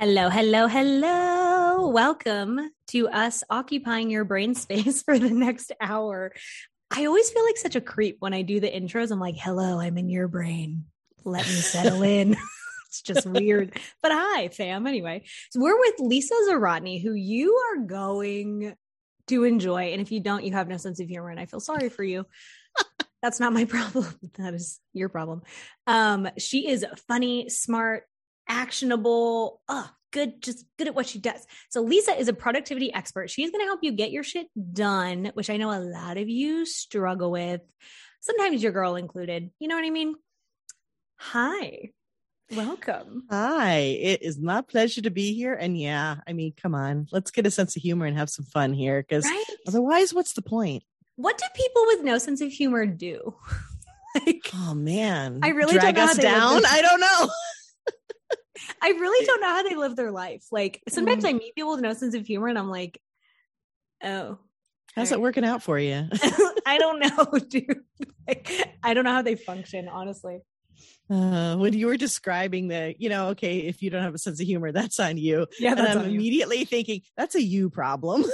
Hello, hello, hello. Welcome to us occupying your brain space for the next hour. I always feel like such a creep when I do the intros. I'm like, hello, I'm in your brain. Let me settle in. it's just weird. But hi, fam. Anyway, so we're with Lisa Zawrotny, who you are going to enjoy. And if you don't, you have no sense of humor. And I feel sorry for you. That's not my problem. That is your problem. Um, she is funny, smart, actionable, uh, good, just good at what she does. So Lisa is a productivity expert. She's going to help you get your shit done, which I know a lot of you struggle with. Sometimes your girl included. You know what I mean? Hi. Welcome. Hi, it is my pleasure to be here. And yeah, I mean, come on, let's get a sense of humor and have some fun here because right? otherwise, what's the point? What do people with no sense of humor do? like, oh man, I really drag us down. I don't know. I really don't know how they live their life. Like sometimes I mm. meet people with no sense of humor and I'm like, oh. How's right. it working out for you? I don't know, dude. Like, I don't know how they function, honestly. Uh, when you were describing the, you know, okay, if you don't have a sense of humor, that's on you. Yeah, and I'm immediately you. thinking that's a you problem.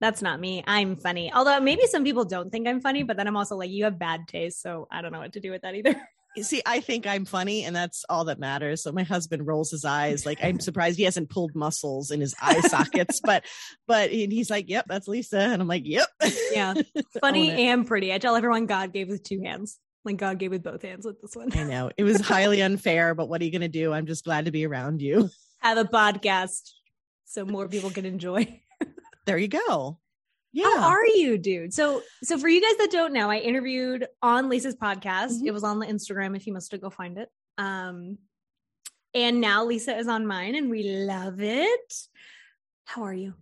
that's not me. I'm funny. Although maybe some people don't think I'm funny, but then I'm also like, you have bad taste, so I don't know what to do with that either see, I think I'm funny, and that's all that matters. So my husband rolls his eyes, like I'm surprised he hasn't pulled muscles in his eye sockets, but but he's like, "Yep, that's Lisa," and I'm like, "Yep." Yeah, funny and pretty. I tell everyone God gave with two hands. Like God gave with both hands with this one. I know it was highly unfair, but what are you going to do? I'm just glad to be around you. Have a podcast so more people can enjoy. there you go. Yeah. How are you, dude? So, so for you guys that don't know, I interviewed on Lisa's podcast. Mm-hmm. It was on the Instagram if you must go find it. Um, and now Lisa is on mine and we love it. How are you?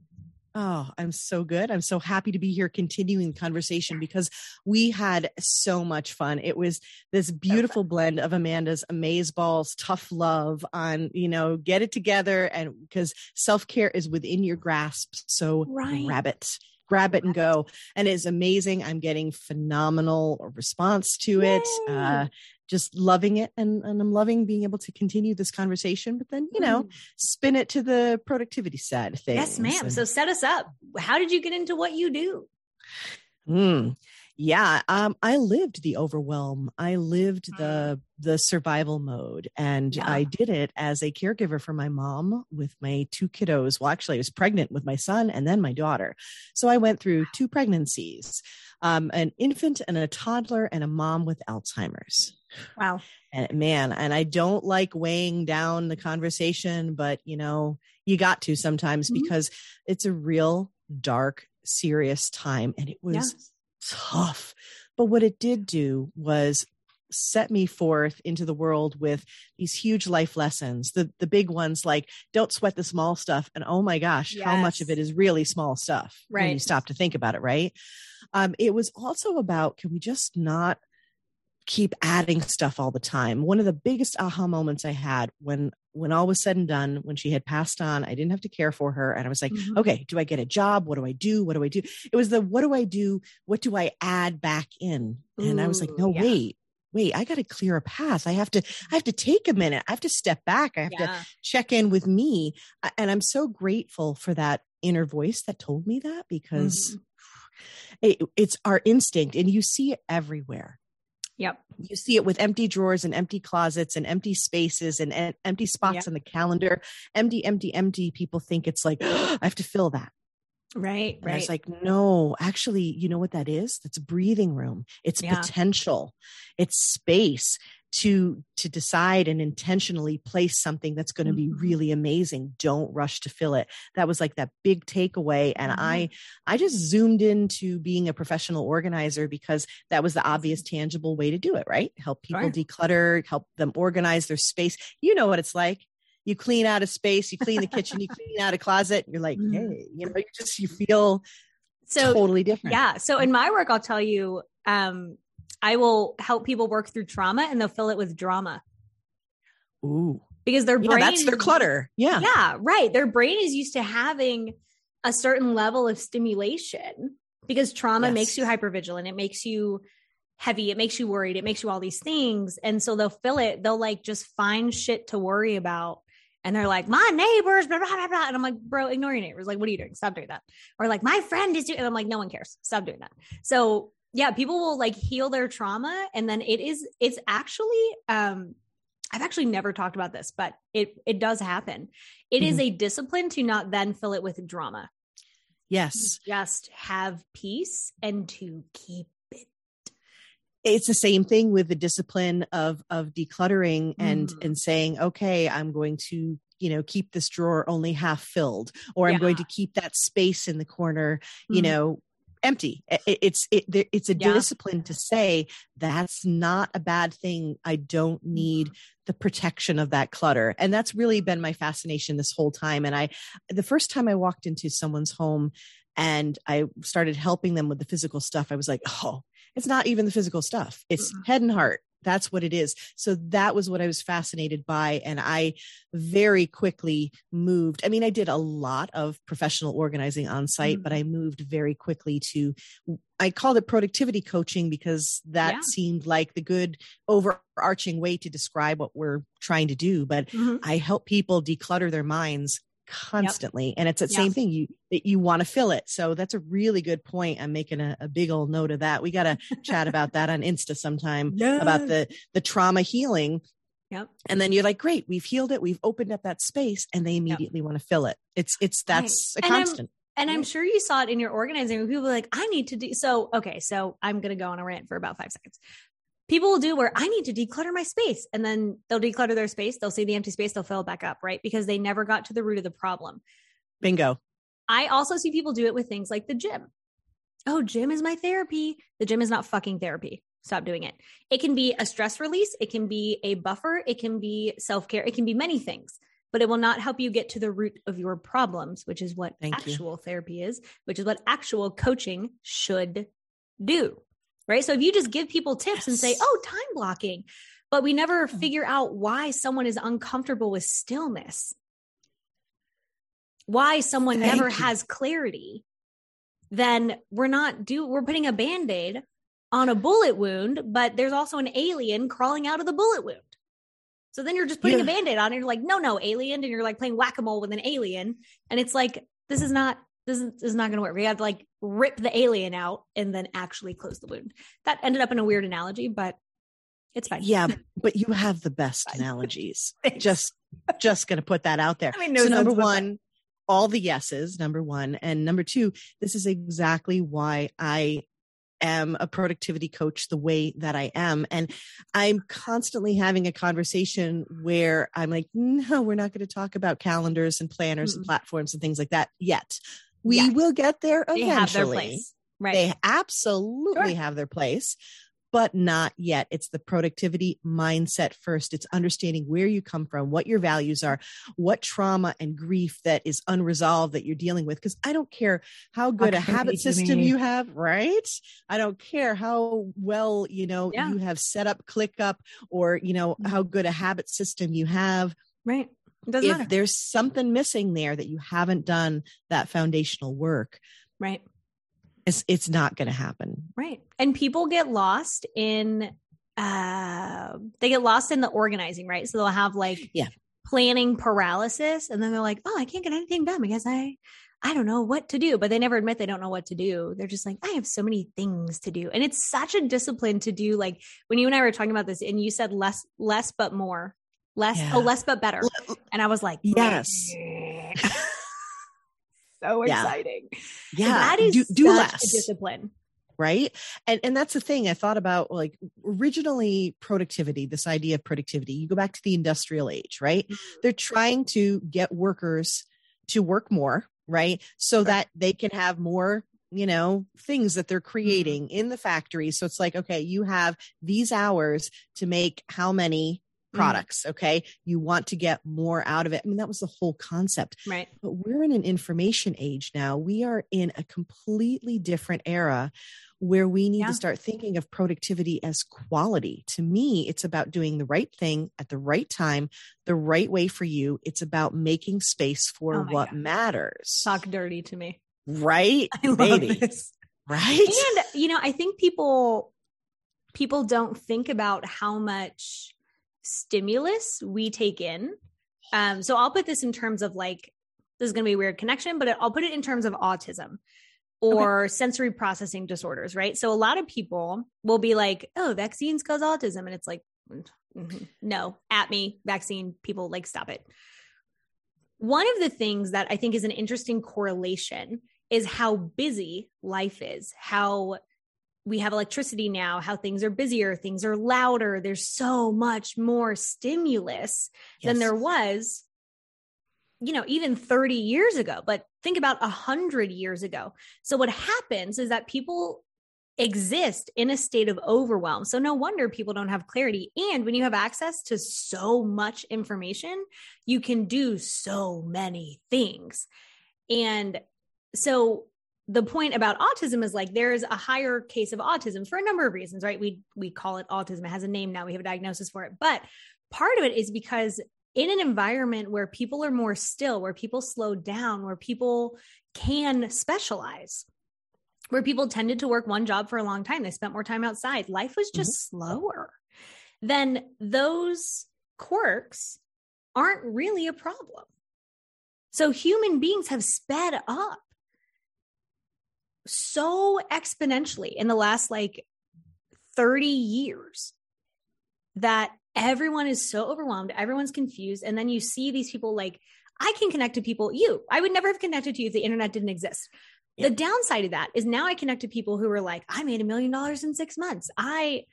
Oh, I'm so good. I'm so happy to be here continuing the conversation because we had so much fun. It was this beautiful blend of Amanda's amaze balls, tough love on, you know, get it together and because self-care is within your grasp. So right. grab it grab it and go. And it's amazing. I'm getting phenomenal response to it. Uh, just loving it and, and I'm loving being able to continue this conversation, but then, you know, mm. spin it to the productivity side of things. Yes, ma'am. And, so set us up. How did you get into what you do? Mm, yeah, um, I lived the overwhelm. I lived the the survival mode, and yeah. I did it as a caregiver for my mom with my two kiddos. Well, actually, I was pregnant with my son and then my daughter, so I went through two pregnancies, um, an infant and a toddler, and a mom with Alzheimer's. Wow, and man, and I don't like weighing down the conversation, but you know, you got to sometimes mm-hmm. because it's a real dark, serious time, and it was. Yeah tough. But what it did do was set me forth into the world with these huge life lessons the the big ones like don't sweat the small stuff and oh my gosh yes. how much of it is really small stuff right when you stop to think about it right um it was also about can we just not keep adding stuff all the time one of the biggest aha moments i had when when all was said and done, when she had passed on, I didn't have to care for her. And I was like, mm-hmm. okay, do I get a job? What do I do? What do I do? It was the what do I do? What do I add back in? And I was like, no, yeah. wait, wait, I got to clear a path. I have to, I have to take a minute. I have to step back. I have yeah. to check in with me. And I'm so grateful for that inner voice that told me that because mm-hmm. it, it's our instinct and you see it everywhere. Yep. You see it with empty drawers and empty closets and empty spaces and, and empty spots yep. on the calendar. Empty, empty, empty. People think it's like, oh, I have to fill that. Right. And right. It's like, no, actually, you know what that is? That's breathing room. It's yeah. potential. It's space. To to decide and intentionally place something that's going to be Mhm. really amazing don't rush to fill it that was like that big takeaway and Mhm. i i just zoomed into being a professional organizer because that was the obvious tangible way to do it right help people declutter help them organize their space you know what it's like you clean out a space you clean the kitchen you clean out a closet you're like Mhm. hey you know you just you feel So totally different Yeah. So in my work, I'll tell you, um, I will help people work through trauma and they'll fill it with drama ooh because their yeah brain that's their clutter yeah Yeah, right. Their brain is used to having a certain level of stimulation because trauma Yes. makes you hypervigilant. It makes you heavy. It makes you worried. It makes you all these things. And so they'll fill it, they'll like just find shit to worry about. And they're like, my neighbors, blah, blah, blah, blah. And I'm like, bro, ignore your neighbors. Like, what are you doing? Stop doing that. Or like, my friend is doing, and I'm like, no one cares. Stop doing that. So yeah, people will like heal their trauma. And then it is, it's actually, um, I've actually never talked about this, but it it does happen. It is a discipline to not then fill it with drama. yes Just have peace and to keep it. it's the same thing with the discipline of of decluttering and Mm. and saying okay i'm going to you know keep this drawer only half filled or i'm going to keep that space in the corner you Mhm. know empty it's it, it's a Yeah. discipline to say that's not a bad thing i don't need Mm-hmm. the protection of that clutter and that's really been my fascination this whole time and i the first time i walked into someone's home and i started helping them with the physical stuff i was like oh it's not even the physical stuff it's Mm-mm. head and heart that's what it is so that was what i was fascinated by and i very quickly moved i mean i did a lot of professional organizing on site but i moved very quickly to i called it productivity coaching because that Yeah. seemed like the good overarching way to describe what we're trying to do but Mhm. I help people declutter their minds constantly and it's the Yeah. same thing you that you want to fill it so that's a really good point i'm making a, a big old note of that we got to chat about that on insta sometime about the the trauma healing Yep. and then you're like great we've healed it we've opened up that space and they immediately want to fill it it's it's Right. that's a And I'm- constant And I'm sure you saw it in your organizing people like, I need to do so. Okay. So I'm going to go on a rant for about five seconds. People will do where I need to declutter my space and then they'll declutter their space. They'll see the empty space. They'll fill it back up, right? Because they never got to the root of the problem. bingo I also see people do it with things like the gym. Oh, gym is my therapy. The gym is not fucking therapy. Stop doing it. It can be a stress release. It can be a buffer. It can be self care. It can be many things, but it will not help you get to the root of your problems, which is what Thank you. actual therapy is, which is what actual coaching should do. Right. So if you just give people tips and say, oh, time blocking, but we never Yeah. figure out why someone is uncomfortable with stillness, why someone Thank never you. has clarity, then we're not do we're putting a band-aid on a bullet wound, but there's also an alien crawling out of the bullet wound. So then you're just putting a Yeah. band-aid on and you're like, no, no, alien, and you're like playing whack-a-mole with an alien. And it's like, this is not this is, this is not gonna work. We have to like rip the alien out and then actually close the wound. That ended up in a weird analogy, but it's fine. yeah but you have the best analogies just just gonna put that out there I mean, no so number one all the yeses number one and number two this is exactly why i am a productivity coach the way that i am and i'm constantly having a conversation where i'm like no we're not going to talk about calendars and planners and Mm-mm. platforms and things like that yet we Yet. will get there eventually. they have their place. Right. they absolutely Sure. have their place, but not yet. It's the productivity mindset first. It's understanding where you come from, what your values are, what trauma and grief that is unresolved that you're dealing with. Because I don't care how good a habit system me. you have, right? I don't care how well, you know, Yeah. you have set up ClickUp or, you know, Mhm. how good a habit system you have. right. If matter. there's something missing there that you haven't done that foundational work, Right. it's, it's not going to happen. Right. And people get lost in uh they get lost in the organizing, right? So they'll have like Yeah. planning paralysis and then they're like, "Oh, I can't get anything done because I I don't know what to do." But they never admit they don't know what to do. They're just like, "I have so many things to do." And it's such a discipline to do like when you and I were talking about this and you said less less but more. Less Yeah. oh less but better. And I was like, Yes. so exciting. Yeah. That is do, do less. a discipline. right and and that's the thing i thought about like originally productivity this idea of productivity you go back to the industrial age right mm-hmm. they're trying to get workers to work more right so right. that they can have more you know things that they're mm-hmm. creating mm-hmm. in the factory so it's like okay you have these hours to make how many. Products mm. okay you want to get more out of it i mean that was the whole concept right but we're in an information age now we are in a completely different era where we need yeah. to start thinking of productivity as quality. To me, it's about doing the right thing at the right time, the right way for you. It's about making space for oh what God. matters. Talk dirty to me. Right? I love baby. this. Right? And you know, I think people people don't think about how much stimulus we take in. Um, so I'll put this in terms of like this is going to be a weird connection, but I'll put it in terms of autism or okay. sensory processing disorders, right? So a lot of people will be like, "Oh, vaccines cause autism," and it's like, mm-hmm. no, at me, vaccine people like stop it. One of the things that I think is an interesting correlation is how busy life is, how we have electricity now, how things are busier, things are louder. There's so much more stimulus yes. than there was you know, even 30 years ago, but think about 100 years ago. So, what happens is that people exist in a state of overwhelm. So, no wonder people don't have clarity. And when you have access to so much information, you can do so many things. And so, the point about autism is like there's a higher case of autism for a number of reasons, right? We we call it autism. It has a name now. We have a diagnosis for it. But part of it is because in an environment where people are more still, where people slow down, where people can specialize, where people tended to work one job for a long time, they spent more time outside, life was just mm-hmm. slower, then those quirks aren't really a problem. So human beings have sped up so exponentially in the last like 30 years that everyone is so overwhelmed, everyone's confused. And then you see these people like, I can connect to people, you, I would never have connected to you if the internet didn't exist. Yeah. The downside of that is now I connect to people who are like, I made a million dollars in six months. I,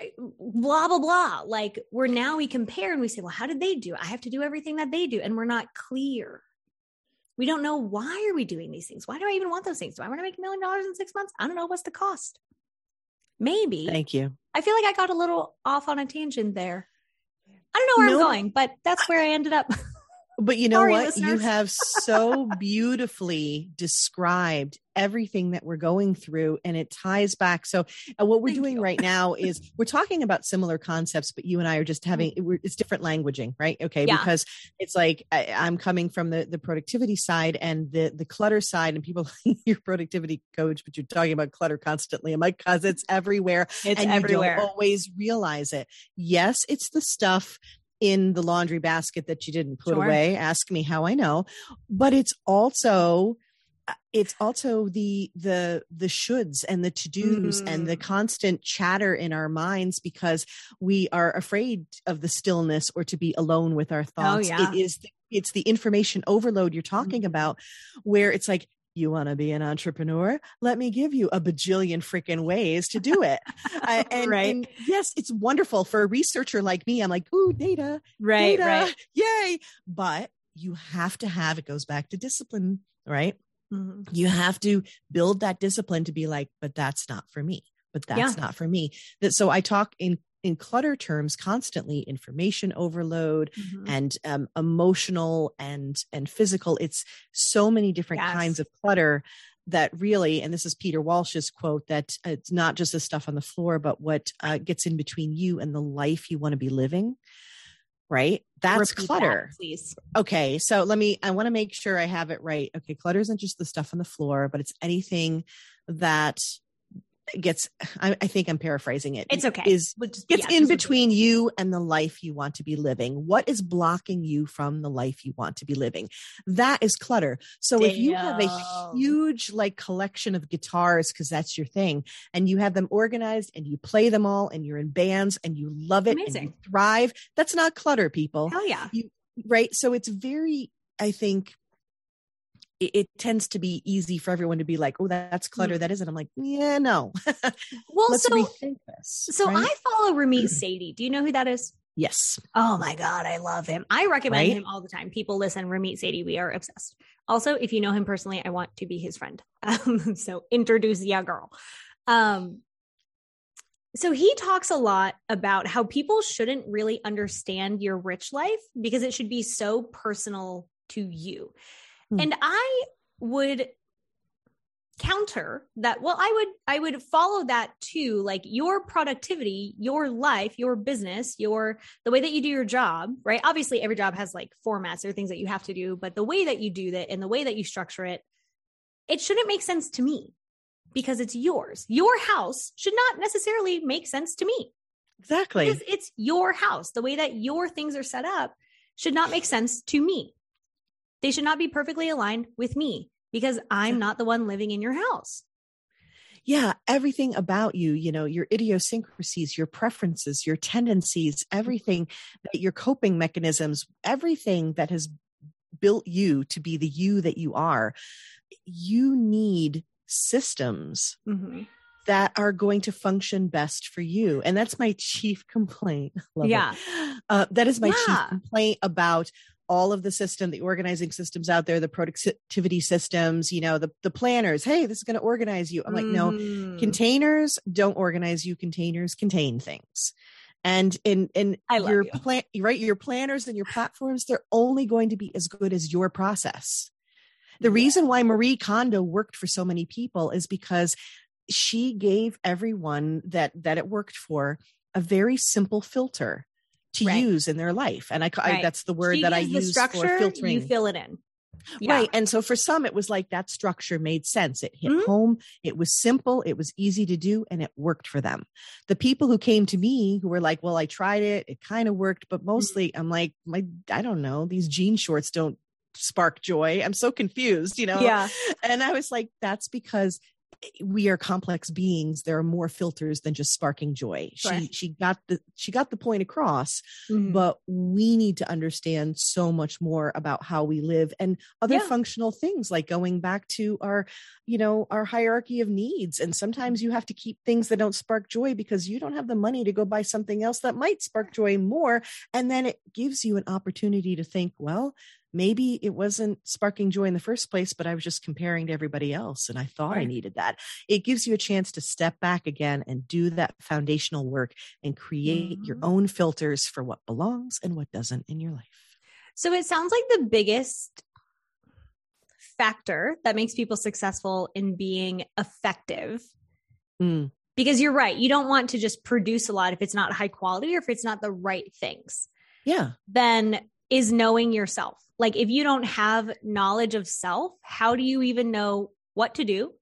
I, blah, blah, blah. Like, we're now we compare and we say, well, how did they do? I have to do everything that they do. And we're not clear. We don't know why are we doing these things? Why do I even want those things? Do I want to make a million dollars in six months? I don't know. What's the cost? Maybe. Thank you. I feel like I got a little off on a tangent there. I don't know where no, I'm going, but that's where I ended up. But you know Sorry, what? Listeners. You have so beautifully described everything that we're going through, and it ties back. So, uh, what we're Thank doing you. right now is we're talking about similar concepts, but you and I are just having mm. it's different languaging, right? Okay, yeah. because it's like I, am coming from the the productivity side and the the clutter side, and people your productivity coach, but you're talking about clutter constantly. I'm like, because it's everywhere, it's and everywhere. you don't always realize it. Yes, it's the stuff in the laundry basket that you didn't put sure. away. Ask me how I know. But it's also uh, it's also the the the shoulds and the to-dos mm. and the mm. constant chatter in our minds because we are afraid of the stillness or to be alone with our oh, thoughts oh, yeah. it is it's the information overload you're talking mm. about where it's like you want to be an entrepreneur? Let me give you a bajillion freaking ways to do it. uh, and, right. and, yes, it's wonderful for a researcher like me. I'm like, ooh, data, right, data, right. yay! But you have to have it. Goes back to discipline, right? Mm-hmm. You have to build that discipline to be like, but that's not for me. But that's yeah. not for me. That so I talk in in clutter terms constantly information overload mm-hmm. and um, emotional and and physical. It's so many different yes. kinds of clutter that really and this is peter walsh's quote that it's not just the stuff on the floor but what uh, gets in between you and the life you want to be living right? That's Repeat clutter. that, please. Okay so let me i want to make sure i have it right. Okay clutter isn't just the stuff on the floor but it's anything that gets I, I, think i'm paraphrasing it it's okay. is just, gets yeah, in between you and the life you want to be living. What is blocking you from the life you want to be living? That is clutter. So Damn. if you have a huge like collection of guitars because that's your thing and you have them organized and you play them all and you're in bands and you love it Amazing. and you thrive that's not clutter people. Oh yeah. You, right? So it's very i think it, it, tends to be easy for everyone to be like, oh, that's clutter. Mm. That isn't. I'm like, yeah, no. well, Let's so, this. So right? I follow Ramit Sethi. Do you know who that is? Yes. Oh my God. I love him. I recommend right? him all the time. People listen, Ramit Sethi, We are obsessed. Also, if you know him personally, I want to be his friend. Um, so introduce ya girl. Um, so he talks a lot about how people shouldn't really understand your rich life because it should be so personal to you. Hmm. And I would counter that. Well i would i would follow that too like your productivity your life your business your the way that you do your job right? Obviously every job has like formats or things that you have to do but the way that you do that and the way that you structure it it shouldn't make sense to me because it's yours. Your house should not necessarily make sense to me exactly. because it's your house. The way that your things are set up should not make sense to me they should not be perfectly aligned with me because I'm not the one living in your house. Yeah, everything about you, you know, your idiosyncrasies, your preferences, your tendencies, everything that your coping mechanisms, everything that has built you to be the you that you are, you need systems mm-hmm. that are going to function best for you. And that's my chief complaint. Love yeah. Uh, that is my yeah. chief complaint about all of the system, the organizing systems out there, the productivity systems, you know, the, the planners. Hey, this is going to organize you. I'm like, no, mm. containers don't organize you. Containers contain things. And in, in your you. plan, right, your planners and your platforms, they're only going to be as good as your process. The yeah. reason why Marie Kondo worked for so many people is because she gave everyone that, that it worked for a very simple filter to right. use in their life. And I, right. I that's the word she that I use structure, for filtering. You fill it in. Yeah. Right. And so for some, it was like that structure made sense. It hit mm-hmm. home. It was simple. It was easy to do and it worked for them. The people who came to me who were like, well, I tried it. It kind of worked, but mm-hmm. mostly mm-hmm. I'm like, my, I don't know. These jean shorts don't spark joy. I'm so confused, you know? Yeah. And I was like, that's because we are complex beings there are more filters than just sparking joy she she got the she got the point across mm-hmm. but we need to understand so much more about how we live and other yeah. functional things like going back to our you know our hierarchy of needs and sometimes you have to keep things that don't spark joy because you don't have the money to go buy something else that might spark joy more and then it gives you an opportunity to think well maybe it wasn't sparking joy in the first place, but I was just comparing to everybody else and I thought right. I needed that. It gives you a chance to step back again and do that foundational work and create mm-hmm. your own filters for what belongs and what doesn't in your life. So it sounds like the biggest factor that makes people successful in being effective. Mm. Because you're right, you don't want to just produce a lot if it's not high quality or if it's not the right things. Yeah. Then is knowing yourself. Like if you don't have knowledge of self, how do you even know what to do,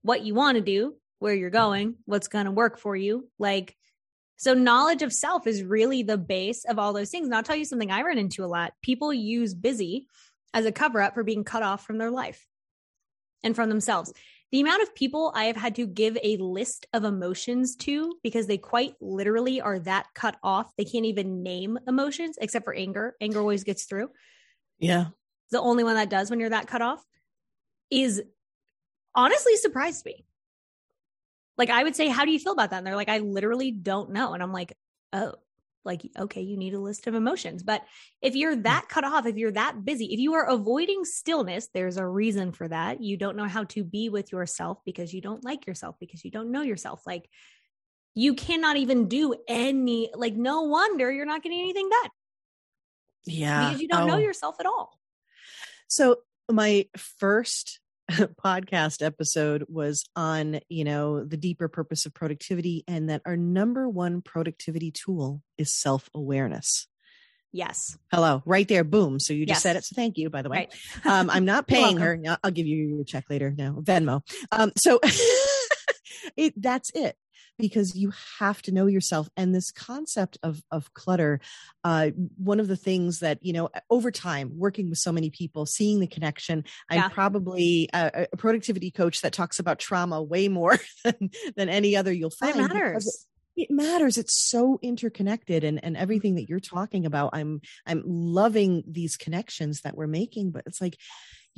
what you want to do, where you're going, what's going to work for you? Like, so knowledge of self is really the base of all those things. And I'll tell you something I run into a lot. People use busy as a cover up for being cut off from their life and from themselves the amount of people I have had to give a list of emotions to because they quite literally are that cut off. They can't even name emotions except for anger. Anger always gets through. Yeah. The only one that does when you're that cut off is honestly surprised me. Like I would say, how do you feel about that? And they're like, I literally don't know. And I'm like, oh, like okay you need a list of emotions but if you're mm. that cut off if you're that busy if you are avoiding stillness there's a reason for that you don't know how to be with yourself because you don't like yourself because you don't know yourself like you cannot even do any like no wonder you're not getting anything done yeah because you don't oh. know yourself at all so my first podcast episode was on, you know, the deeper purpose of productivity and that our number one productivity tool is self awareness. Yes. Hello, right there. Boom. So you just yes. said it. So thank you, by the way. Right. um, I'm not paying her. I'll give you your check later. No, Venmo. Um, so it, that's it because you have to know yourself and this concept of of clutter uh, one of the things that you know over time working with so many people seeing the connection i'm yeah. probably a, a, productivity coach that talks about trauma way more than, than any other you'll find it matters it matters it's so interconnected and and everything that you're talking about i'm i'm loving these connections that we're making but it's like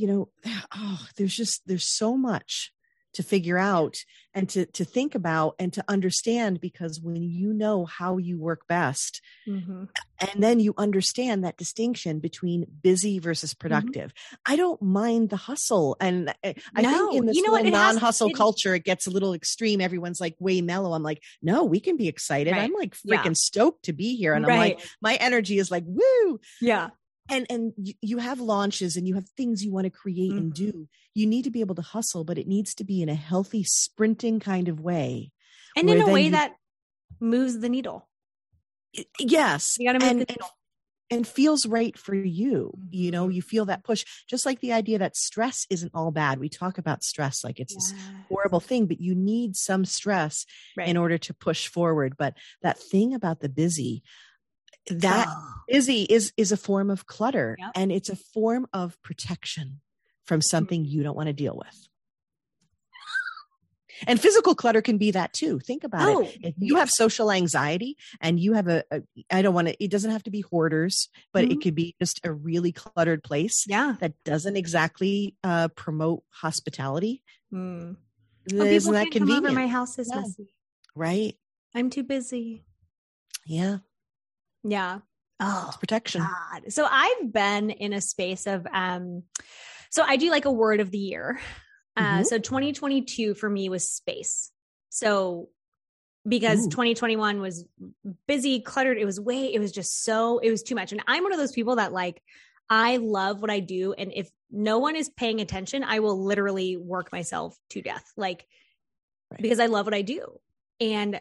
you know, oh, there's just there's so much to figure out and to to think about and to understand because when you know how you work best mm-hmm. and then you understand that distinction between busy versus mm-hmm. productive mm-hmm. i don't mind the hustle and i, I no, think in this you know non-hustle has, it, culture it gets a little extreme everyone's like way mellow i'm like no we can be excited right. i'm like freaking yeah. stoked to be here and right. i'm like my energy is like woo yeah and and you have launches and you have things you want to create mm-hmm. and do you need to be able to hustle but it needs to be in a healthy sprinting kind of way and in a way you, that moves the needle yes you gotta move and, the needle and feels right for you you know mm-hmm. you feel that push just like the idea that stress isn't all bad we talk about stress like it's yes. this horrible thing but you need some stress right. in order to push forward but that thing about the busy that busy is is a form of clutter yep. and it's a form of protection from something you don't want to deal with. And physical clutter can be that too. Think about oh, it if you have social anxiety and you have a a i don't want to it doesn't have to be hoarders but mm-hmm. it could be just a really cluttered place yeah. that doesn't exactly uh, promote hospitality. Mm. oh, isn't that convenient? my house is yeah. messy. Right. I'm too busy. Yeah yeah. Oh, it's protection. God. So I've been in a space of um so I do like a word of the year. Uh mm-hmm. so 2022 for me was space. So because Ooh. 2021 was busy, cluttered, it was way it was just so it was too much. And I'm one of those people that like I love what I do and if no one is paying attention, I will literally work myself to death. Like right. because I love what I do. And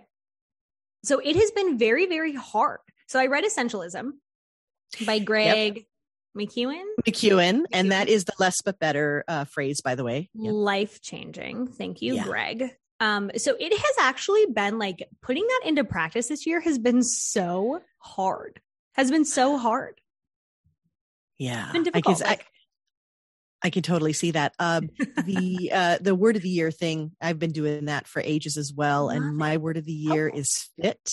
so it has been very very hard so I read Essentialism by Greg yep. McKeown. McKeown. And that is the less but better uh, phrase, by the way. Yep. Life changing. Thank you, yeah. Greg. Um, so it has actually been like putting that into practice this year has been so hard, has been so hard. Yeah. I guess like, I, I can totally see that. Um, the uh, the word of the year thing, I've been doing that for ages as well. And my word of the year oh. is fit.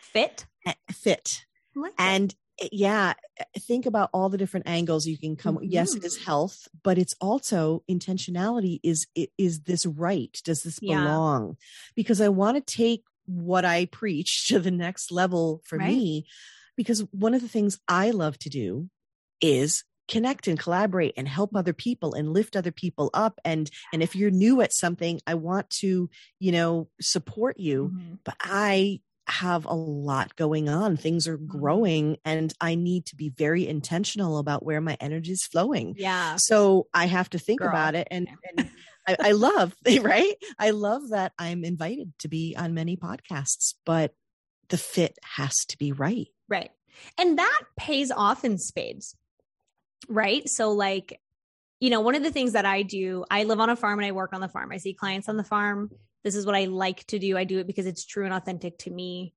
Fit? Fit. Like and eh, yeah, eh, think about all the different angles you can come. Mm-hmm. Yes, it is mm-hmm. health, but it's also intentionality. Is is this right? Does this yeah. belong? Because I want to take what I preach to the next level for right. me. Because one of the things I love to do is connect and collaborate and help other people and lift other people up and and if you're new at something i want to you know support you mm-hmm. but i have a lot going on. Things are mm-hmm. growing and I need to be very intentional about where my energy is flowing. Yeah. So I have to think Girl. about it. And, and I, I love, right? I love that I'm invited to be on many podcasts, but the fit has to be right. Right. And that pays off in spades. Right. So, like, you know, one of the things that I do, I live on a farm and I work on the farm. I see clients on the farm this is what I like to do. I do it because it's true and authentic to me.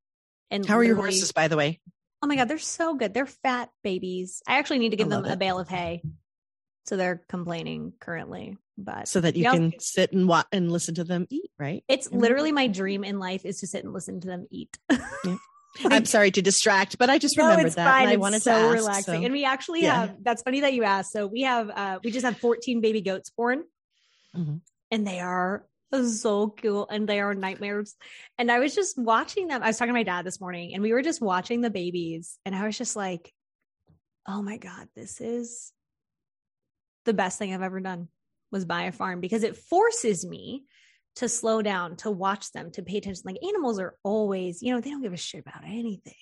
And how are your horses, by the way? Oh my God, they're so good. They're fat babies. I actually need to give them it. a bale of hay. So they're complaining currently, but so that you can sit and watch and listen to them eat, right? It's mm-hmm. literally my dream in life is to sit and listen to them eat. yeah. I'm sorry to distract, but I just no, remembered that. And I wanted so to ask, relaxing. So. And we actually yeah. have, that's funny that you asked. So we have, uh, we just had 14 baby goats born mm-hmm. and they are so cool and they are nightmares. And I was just watching them. I was talking to my dad this morning and we were just watching the babies and I was just like, oh my God, this is the best thing I've ever done was buy a farm because it forces me to slow down, to watch them, to pay attention. Like animals are always, you know, they don't give a shit about anything.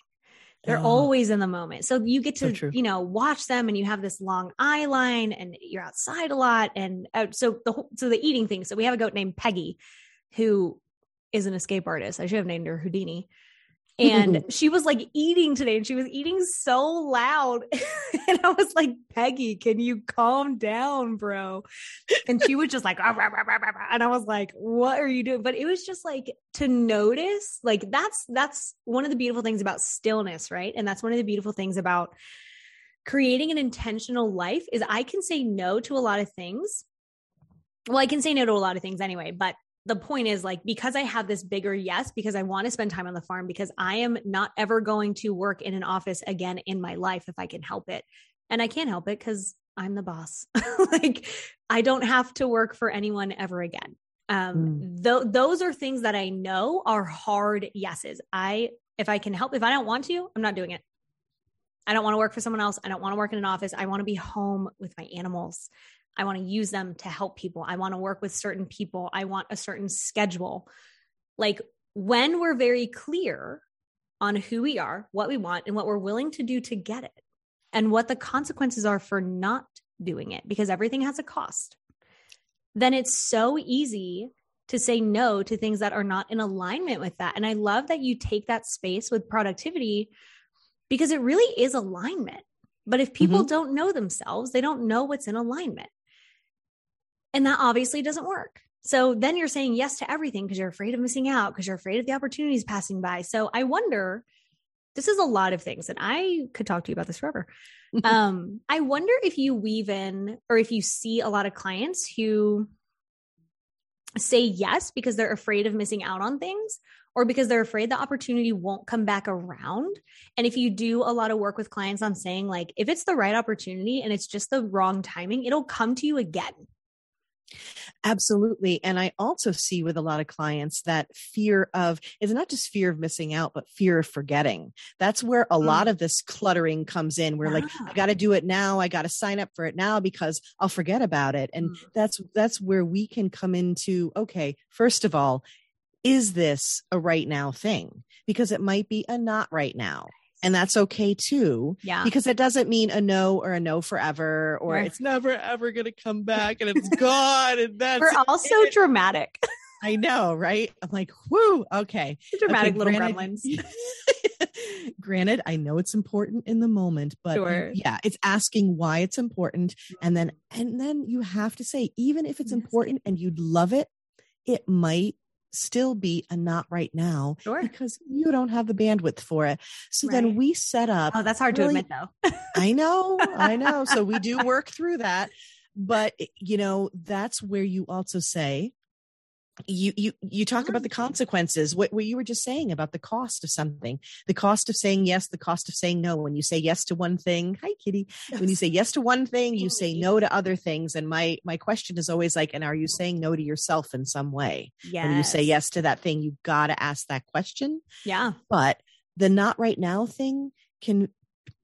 They're oh. always in the moment. So you get to, so you know, watch them and you have this long eye line and you're outside a lot. And uh, so the, whole, so the eating thing. So we have a goat named Peggy who is an escape artist. I should have named her Houdini and she was like eating today and she was eating so loud. And i was like peggy can you calm down bro? And she was just like rah, rah, rah, and i was like what are you doing? But it was just like to notice like that's that's one of the beautiful things about stillness right? And that's one of the beautiful things about creating an intentional life is i can say no to a lot of things. Well i can say no to a lot of things anyway but the point is like because I have this bigger yes, because I want to spend time on the farm, because I am not ever going to work in an office again in my life if I can help it. And I can't help it because I'm the boss. like I don't have to work for anyone ever again. Um, mm. th- those are things that I know are hard yeses. I, if I can help, if I don't want to, I'm not doing it. I don't want to work for someone else. I don't want to work in an office. I want to be home with my animals. I want to use them to help people. I want to work with certain people. I want a certain schedule. Like when we're very clear on who we are, what we want, and what we're willing to do to get it, and what the consequences are for not doing it, because everything has a cost, then it's so easy to say no to things that are not in alignment with that. And I love that you take that space with productivity because it really is alignment. But if people mm-hmm. don't know themselves, they don't know what's in alignment. And that obviously doesn't work. So then you're saying yes to everything because you're afraid of missing out, because you're afraid of the opportunities passing by. So I wonder, this is a lot of things, and I could talk to you about this forever. um, I wonder if you weave in or if you see a lot of clients who say yes because they're afraid of missing out on things or because they're afraid the opportunity won't come back around. And if you do a lot of work with clients on saying, like, if it's the right opportunity and it's just the wrong timing, it'll come to you again. Absolutely. And I also see with a lot of clients that fear of is not just fear of missing out, but fear of forgetting. That's where a mm. lot of this cluttering comes in. We're yeah. like, I got to do it now. I got to sign up for it now because I'll forget about it. And mm. that's, that's where we can come into, okay, first of all, is this a right now thing? Because it might be a not right now and that's okay too. Yeah. Because it doesn't mean a no or a no forever or it's never ever going to come back and it's gone. And that's we're also it. dramatic. I know, right? I'm like, whoo, okay. Dramatic okay, little granted, gremlins. granted, I know it's important in the moment, but sure. yeah, it's asking why it's important. Mm-hmm. And then, and then you have to say, even if it's yes. important and you'd love it, it might still be a not right now sure. because you don't have the bandwidth for it. So right. then we set up. Oh, that's hard really, to admit though. I know, I know. So we do work through that. But, eh, you know, that's where you also say, you you you talk about the consequences what, what you were just saying about the cost of something the cost of saying yes the cost of saying no. When you say yes to one thing hi kitty. Yes. when you say yes to one thing you say no to other things and my my question is always like and are you saying no to yourself in some way? Yes. when you say yes. to that thing you got to ask that question. Yeah. But the not right now thing can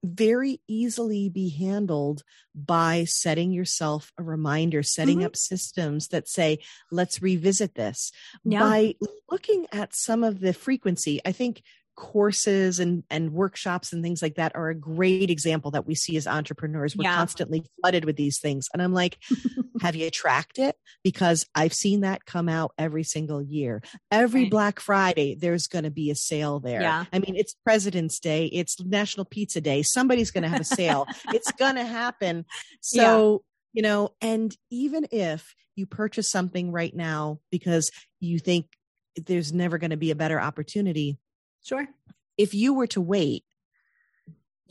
very easily be handled by setting yourself a reminder, setting mm-hmm. up systems that say, let's revisit this. Yeah. By looking at some of the frequency, I think courses and and workshops and things like that are a great example that we see as entrepreneurs we're yeah. constantly flooded with these things and i'm like have you tracked it because i've seen that come out every single year every right. black friday there's going to be a sale there yeah. i mean it's president's day it's national pizza day somebody's going to have a sale it's going to happen so yeah. you know and even if you purchase something right now because you think there's never going to be a better opportunity Sure. If you were to wait,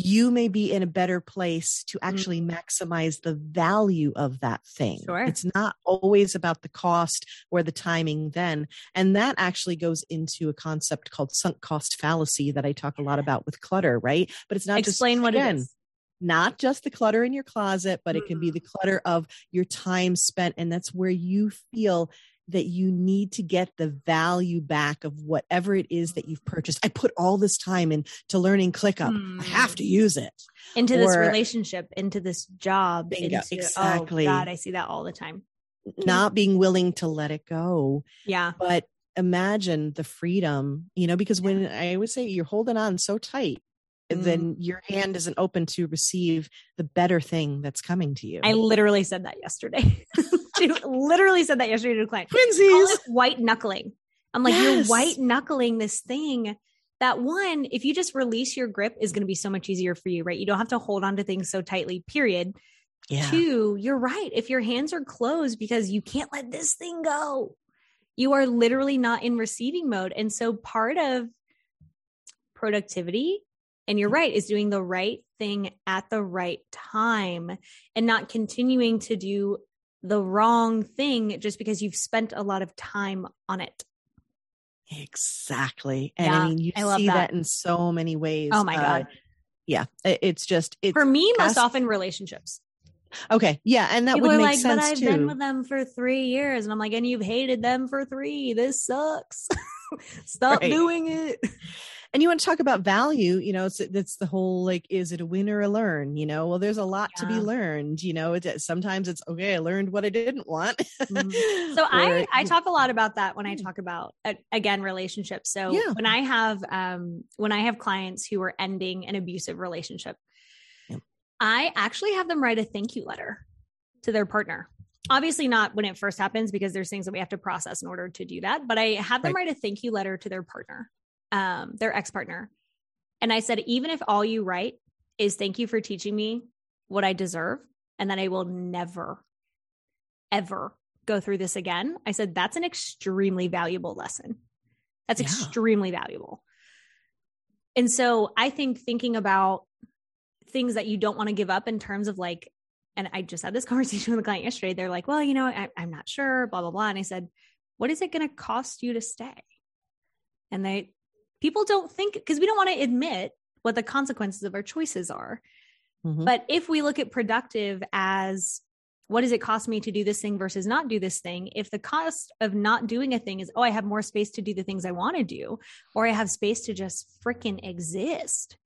you may be in a better place to actually mm. maximize the value of that thing. Sure. It's not always about the cost or the timing then. And that actually goes into a concept called sunk cost fallacy that I talk a lot about with clutter, right? But it's not Explain just what again, it is. Not just the clutter in your closet, but it can be the clutter of your time spent. And that's where you feel that you need to get the value back of whatever it is that you've purchased. I put all this time into learning ClickUp. Mm. I have to hmm. use it. Into or, this relationship, into this job. Bingo, into, exactly. Oh God, I see that all the time. Not being willing to let it go. Yeah. But imagine the freedom, you know, because when I always say you're holding on so tight, mm. then your hand isn't open to receive the better thing that's coming to you. I literally said that yesterday. literally said that yesterday to a client. Twinsies. White knuckling. I'm like, yes. you're white knuckling this thing that one, if you just release your grip, is going to be so much easier for you, right? You don't have to hold on to things so tightly, period. Yeah. Two, you're right. If your hands are closed because you can't let this thing go, you are literally not in receiving mode. And so part of productivity, and you're right, is doing the right thing at the right time and not continuing to do the wrong thing just because you've spent a lot of time on it. Exactly. And yeah, I mean, you I see that. that. in so many ways. Oh my uh, God. yeah. It's just, it's for me, most often relationships. Okay. Yeah. And that People would make like, sense but I've too. been with them for three years. And I'm like, and you've hated them for three. This sucks. Stop Right. doing it. and you want to talk about value you know it's it's the whole like is it a win or a learn you know well there's a lot to be learned you know it, sometimes it's okay i learned what i didn't want Mhm. So Or- I I talk a lot about that when I Mm. talk about uh, again relationships. So Yeah. when I have um when I have clients who are ending an abusive relationship. I actually have them write a thank you letter to their partner. Obviously not when it first happens because there's things that we have to process in order to do that, but I have them write a thank you letter to their partner, um their ex-partner. And I said even if all you write is thank you for teaching me what I deserve and that I will never ever go through this again. I said, that's an extremely valuable lesson. That's Yeah. extremely valuable. And so I think thinking about things that you don't want to give up in terms of like, and I just had this conversation with a client yesterday. They're like, well, you know, I, I'm not sure, blah, blah, blah. And I said, what is it going to cost you to stay? And they, people don't think, because we don't want to admit what the consequences of our choices are. Mhm. But if we look at productive as what does it cost me to do this thing versus not do this thing? If the cost of not doing a thing is, oh, I have more space to do the things I want to do, or I have space to just freaking exist.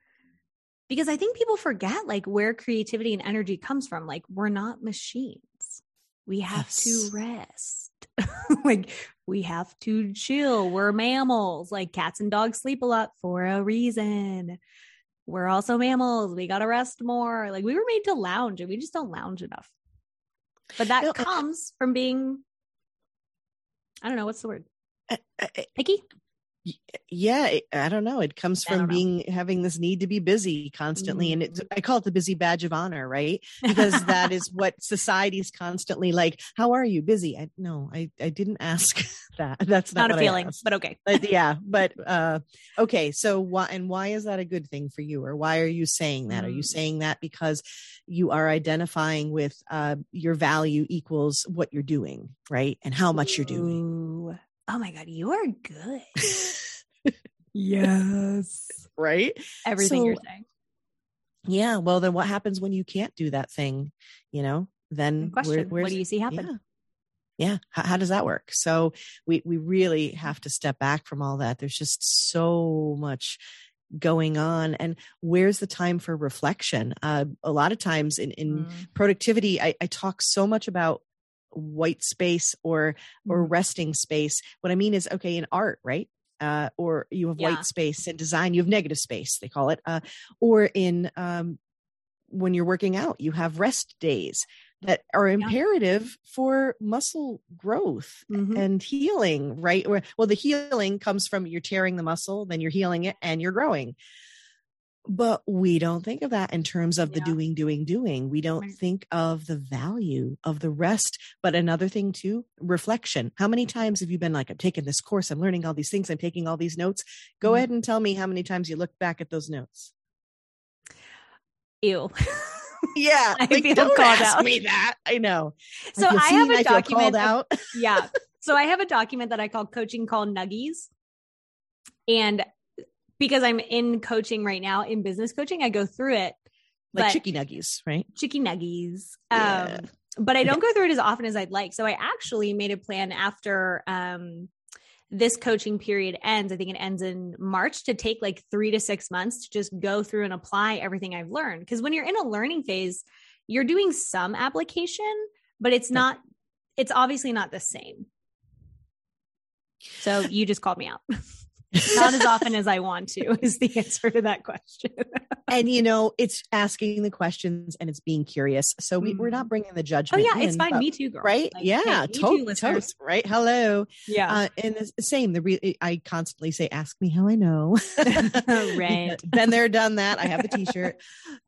Because I think people forget like where creativity and energy comes from. Like, we're not machines. We have Yes. to rest. like, we have to chill. We're mammals. Like, cats and dogs sleep a lot for a reason we're also mammals. We got to rest more. Like we were made to lounge and we just don't lounge enough. But that No, I- comes from being, I don't know, what's the word? I- I- Picky? Yeah i don't know it comes from don't know. being having this need to be busy constantly and it's i call it the busy badge of honor right because that is what society's constantly like how are you busy i no i i didn't ask that that's not, Not a feeling, but okay. But yeah but uh okay so why and why is that a good thing for you or why are you saying that are you Mm. saying that because you are identifying with uh your value equals what you're doing right and how much you're doing. Oh my God, you are good. yes. right Everything you're saying. yeah well then what happens when you can't do that thing you know then Good question. what do you see happen? yeah yeah how, how does that work so we we really have to step back from all that there's just so much going on and where's the time for reflection uh, a lot of times in in Mm. productivity I, I talk so much about white space or or Mhm. resting space what i mean is okay in art right uh, or you have Yeah. white space in design you have negative space they call it uh, or in um, when you're working out you have rest days that are imperative for muscle growth Mhm. and healing right well the healing comes from you're tearing the muscle then you're healing it and you're growing but we don't think of that in terms of the doing doing doing we don't Right. think of the value of the rest but another thing too reflection how many times have you been like i'm taking this course i'm learning all these things i'm taking all these notes go Mhm. ahead and tell me how many times you look back at those notes Ew. yeah I like, feel don't called ask out. me that i know so I have seen, a I document. of- out yeah. So I have a document that I call coaching call nuggies. And because I'm in coaching right now in business coaching, I go through it like chicky nuggies right chicky nuggies. Yeah. Um, but I don't go through it as often as I'd like. So I actually made a plan after um, this coaching period ends. I think it ends in March to take like three to six months to just go through and apply everything I've learned. Because when you're in a learning phase, you're doing some application, but it's not, it's obviously not the same. So you just called me out. not as often as I want to is the answer to that question. and you know it's asking the questions and it's being curious so we, we're not bringing the judgment. oh yeah, it's fine. but- Me too, girl. right Like, yeah hey, me to- too, totes, right hello Yeah. uh, and the same the re- i constantly say ask me how i know Right. been there done that i have the t-shirt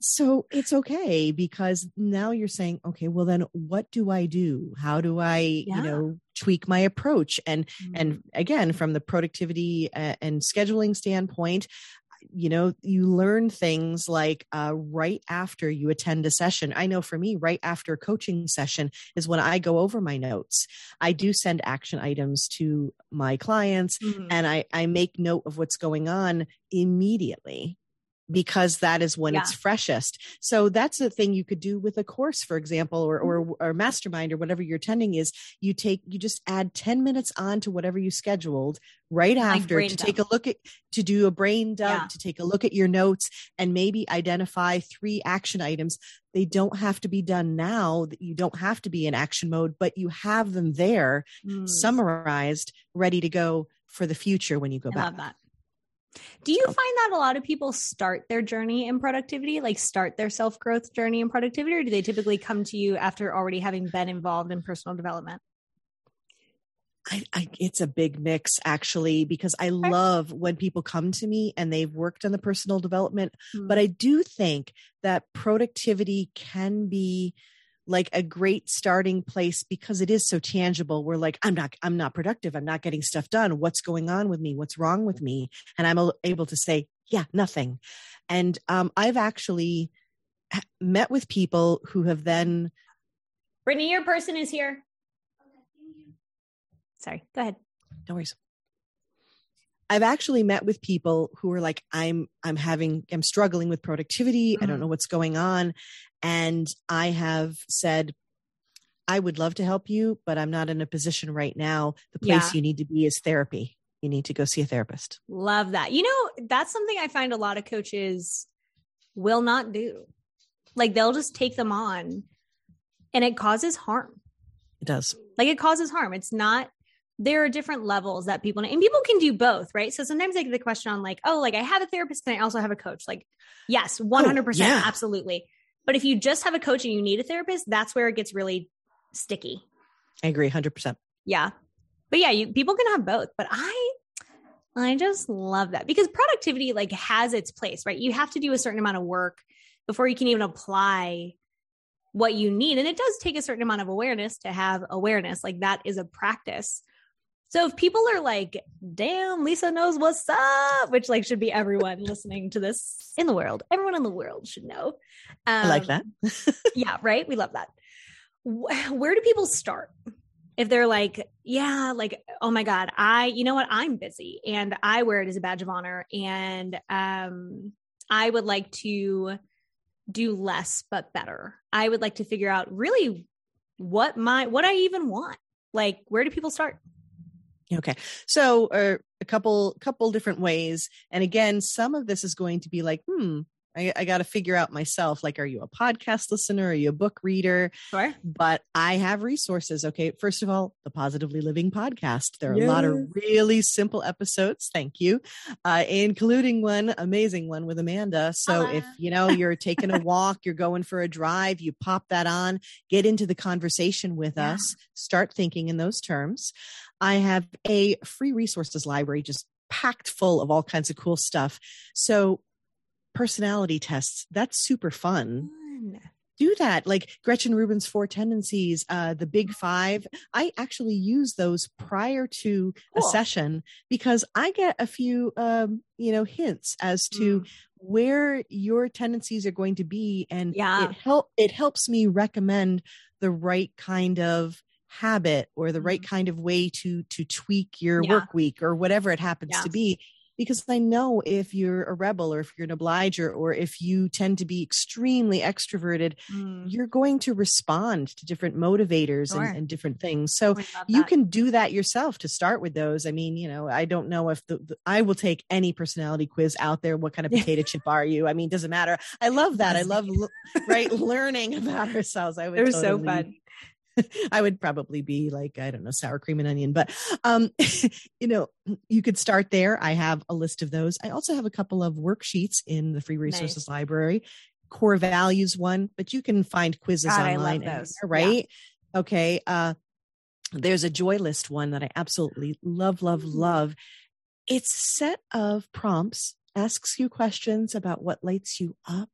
so it's okay because now you're saying okay well then what do i do how do i Yeah. you know tweak my approach and and again from the productivity uh, and scheduling standpoint you know you learn things like uh, right after you attend a session. I know for me right after a coaching session is when i go over my notes. I do send action items to my clients Mhm. and i i make note of what's going on immediately because that is when Yeah. it's freshest. So that's the thing you could do with a course, for example, or, or, or mastermind or whatever you're attending is you take, you just add 10 minutes on to whatever you scheduled right Like after to take a look at, to do a brain dump, Yeah. to take a look at your notes and maybe identify three action items. They don't have to be done now that you don't have to be in action mode, but you have them there Mm, summarized, ready to go for the future when you go I back. Do you find that a lot of people start their journey in productivity, like start their self growth journey in productivity, or do they typically come to you after already having been involved in personal development? I, I it's a big mix actually because I love when people come to me and they've worked on the personal development, but hmm. I do think that productivity can be like a great starting place because it is so tangible. We're like, I'm not, I'm not productive. I'm not getting stuff done. What's going on with me? What's wrong with me? And I'm able to say, yeah, nothing. And um, I've actually met with people who have then Brittany, your person is here. Sorry, go ahead. no worries. I've actually met with people who are like, I'm, I'm having, I'm struggling with productivity. I don't Mhm. know what's going on. And I have said, I would love to help you, but I'm not in a position right now. The place Yeah. you need to be is therapy. You need to go see a therapist. Love that. You know, that's something I find a lot of coaches will not do. Like they'll just take them on and it causes harm. It does. Like it causes harm. It's not there are different levels that people and people can do both, right? So sometimes I get the question on like, oh, like I have a therapist and I also have a coach. Like, yes, 100%, yeah. absolutely. But if you just have a coach and you need a therapist, that's where it gets really sticky. I agree 100%. Yeah. But yeah, you people can have both, but I I just love that because productivity like has its place, right? You have to do a certain amount of work before you can even apply what you need. And it does take a certain amount of awareness to have awareness. Like that is a practice. So if people are like, damn, Lisa knows what's up, which like should be everyone listening to this in the world, everyone in the world should know. I like Um, that. yeah, right. We love that. Where do people start? If they're like, yeah, like, oh my God, I, you know what, I'm busy and I wear it as a badge of honor. And um, I would like to do less but better. I would like to figure out really what my what I even want. Like, where do people start? Okay. So uh, a couple couple different ways. And again, some of this is going to be like, hmm, I, I got to figure out myself. Like, are you a podcast listener? Are you a book reader? Sure. But I have resources. Okay. First of all, the Positively Living podcast. There are a lot of really simple episodes. Thank you. Uh, including one amazing one with Amanda. So Holla. if, you know, you're taking a walk, you're going for a drive, you pop that on, get into the conversation with Yeah. us, start thinking in those terms. I have a free resources library just packed full of all kinds of cool stuff. So personality tests, that's super fun. Fun. Do that. Like Gretchen Rubin's four tendencies, uh, the big five. I actually use those prior to a session because I get a few, um, you know, hints as to Mm. where your tendencies are going to be. And Yeah. it help, it helps me recommend the right kind of habit or the right kind of way to to tweak your Mm-hmm. Yeah. work week or whatever it happens Yeah. to be because i know if you're a rebel or if you're an obliger or if you tend to be extremely extroverted Mm. you're going to respond to different motivators Sure. and, and different things so you can do that yourself to start with those i mean you know i don't know if the, the- i will take any personality quiz out there what kind of potato chip are you i mean doesn't matter i love that i love right learning about ourselves i would They're so fun. I would probably be like, I don't know, sour cream and onion, but um, you know, you could start there. I have a list of those. I also have a couple of worksheets in the free resources library, core values one, but you can find quizzes God, I love online, those. anywhere, Yeah. right? Okay. Uh, there's a joy list one that I absolutely love, love, love. It's a set of prompts, asks you questions about what lights you up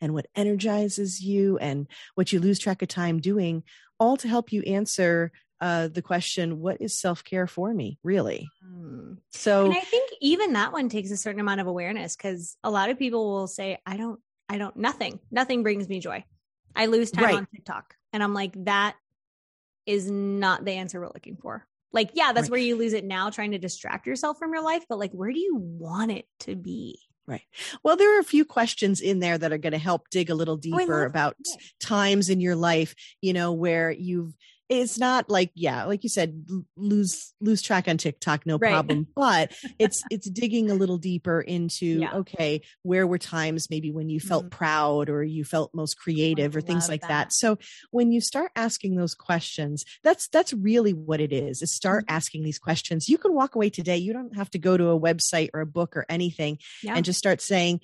and what energizes you and what you lose track of time doing, all to help you answer uh, the question, what is self care for me, really? Mm. So, and I think even that one takes a certain amount of awareness because a lot of people will say, I don't, I don't, nothing, nothing brings me joy. I lose time Right. on TikTok. And I'm like, that is not the answer we're looking for. Like, yeah, that's Right. where you lose it now trying to distract yourself from your life. But like, where do you want it to be? Right. Well, there are a few questions in there that are going to help dig a little Oh, deeper love about times in your life, you know, where you've it's not like yeah, like you said lose lose track on TikTok no Right. problem, but it's it's digging a little deeper into Yeah. okay, where were times maybe when you felt Mhm. proud or you felt most creative or things like that. that. So when you start asking those questions, that's that's really what it is. Is start Mhm. asking these questions. You can walk away today. You don't have to go to a website or a book or anything Yeah. and just start saying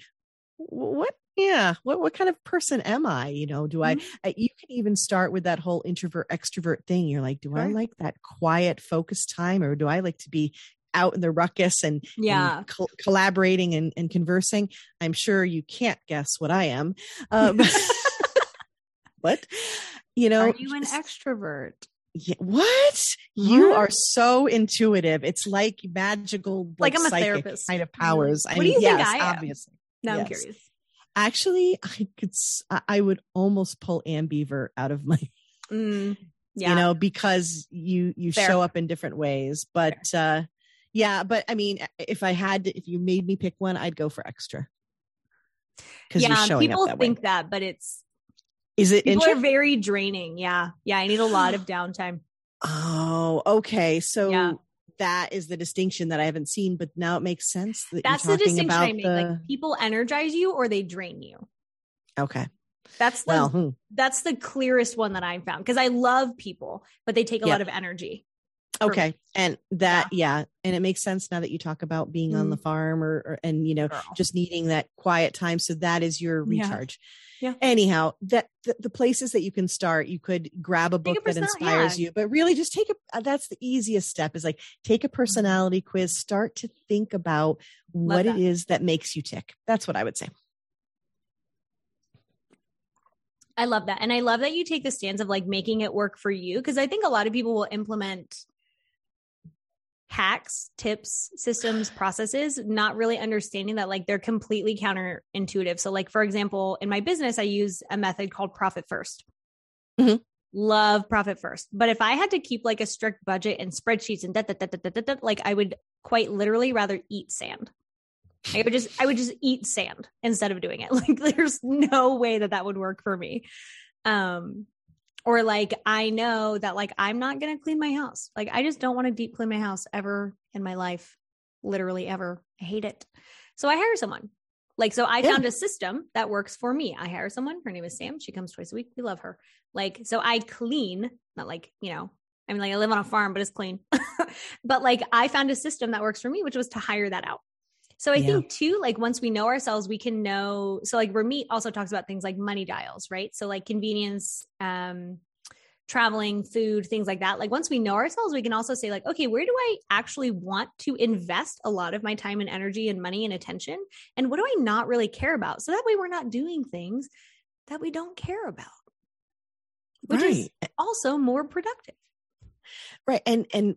what yeah what what kind of person am i you know do Mhm. i you can even start with that whole introvert extrovert thing you're like do i like that quiet focused time or do i like to be out in the ruckus and, and Yeah. collaborating and, and conversing i'm sure you can't guess what i am um, but you know Are you an just- extrovert? yeah, what you What? are so intuitive it's like magical Like I'm a therapist. kind of Really? powers i What do mean you think yes I am? obviously No, I'm curious. Actually, I could, I would almost pull ambivert out of my, Mm, yeah. you know, because you, you Fair. show up in different ways. But, uh, yeah, but I mean, if I had to, if you made me pick one, I'd go for extra. Because yeah, people that think way. that, but it's Is it people are very draining. Yeah. Yeah. I need a lot of downtime. oh, okay. So Yeah. That is the distinction that I haven't seen, but now it makes sense that That's you're the distinction about I make. the. Like people energize you or they drain you. okay. That's the Well, hmm. that's the clearest one that I found because I love people, but they take a Yeah. lot of energy. for me. okay. And that, yeah. And it makes sense now that you talk about being on the farm or, or and, you know, Girl. just needing that quiet time. So that is your Yeah. recharge. Yeah. Anyhow, that the, the places that you can start, you could grab a Take a book that inspires yeah. you, but really just take a. uh, That's the easiest step. Is like take Mm-hmm. a personality quiz. Start to think about what it is that makes you tick. That's what I would say. I love that. And I love that you take the stance of like making it work for you because I think a lot of people will implement hacks, tips, systems, processes, not really understanding that like they're completely counterintuitive. So, like, for example, in my business, I use a method called profit 1st Mhm. Love profit first. But if I had to keep like a strict budget and spreadsheets and da, da, da, da, da, like I would quite literally rather eat sand. I would just I would just eat sand instead of doing it. Like there's no way that that would work for me. Um or like I know that like I'm not going to clean my house. Like I just don't want to deep clean my house ever in my life. Literally ever. I hate it. So I hire someone. Like so I Yeah. found a system that works for me. I hire someone. Her name is Sam. She comes twice a week. We love her. Like so I clean, not like, you know, I mean like I live on a farm but it's clean. but like I found a system that works for me which was to hire that out. So I Yeah. think too, like once we know ourselves, we can know. So like Ramit also talks about things like money dials, right? So like convenience, um, traveling, food, things like that. Like once we know ourselves, we can also say like, okay, where do I actually want to invest a lot of my time and energy and money and attention? And what do I not really care about? So that way we're not doing things that we don't care about, which is also more productive. right and and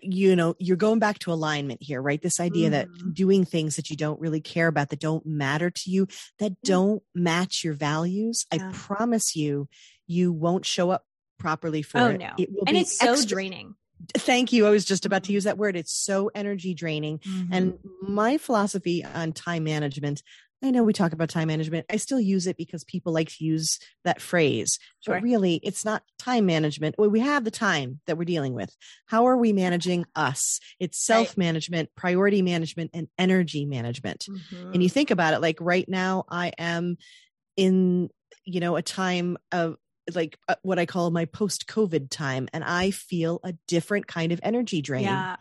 you know you're going back to alignment here right this idea that Mhm. doing things that you don't really care about that don't matter to you that don't match your values Yeah. i promise you you won't show up properly for Oh it no. it And it's so extra- draining. thank you i was just about to Mhm. use that word it's so energy draining Mm-hmm. and my philosophy on time management I know we talk about time management. I still use it because people like to use that phrase. Sure. But really, it's not time management. Well, we have the time that we're dealing with. How are we managing us? It's self management, priority management, and energy management. Mhm. And you think about it like right now, I am in, you know, a time of like uh, what I call my post COVID time, and I feel a different kind of energy drain. yeah.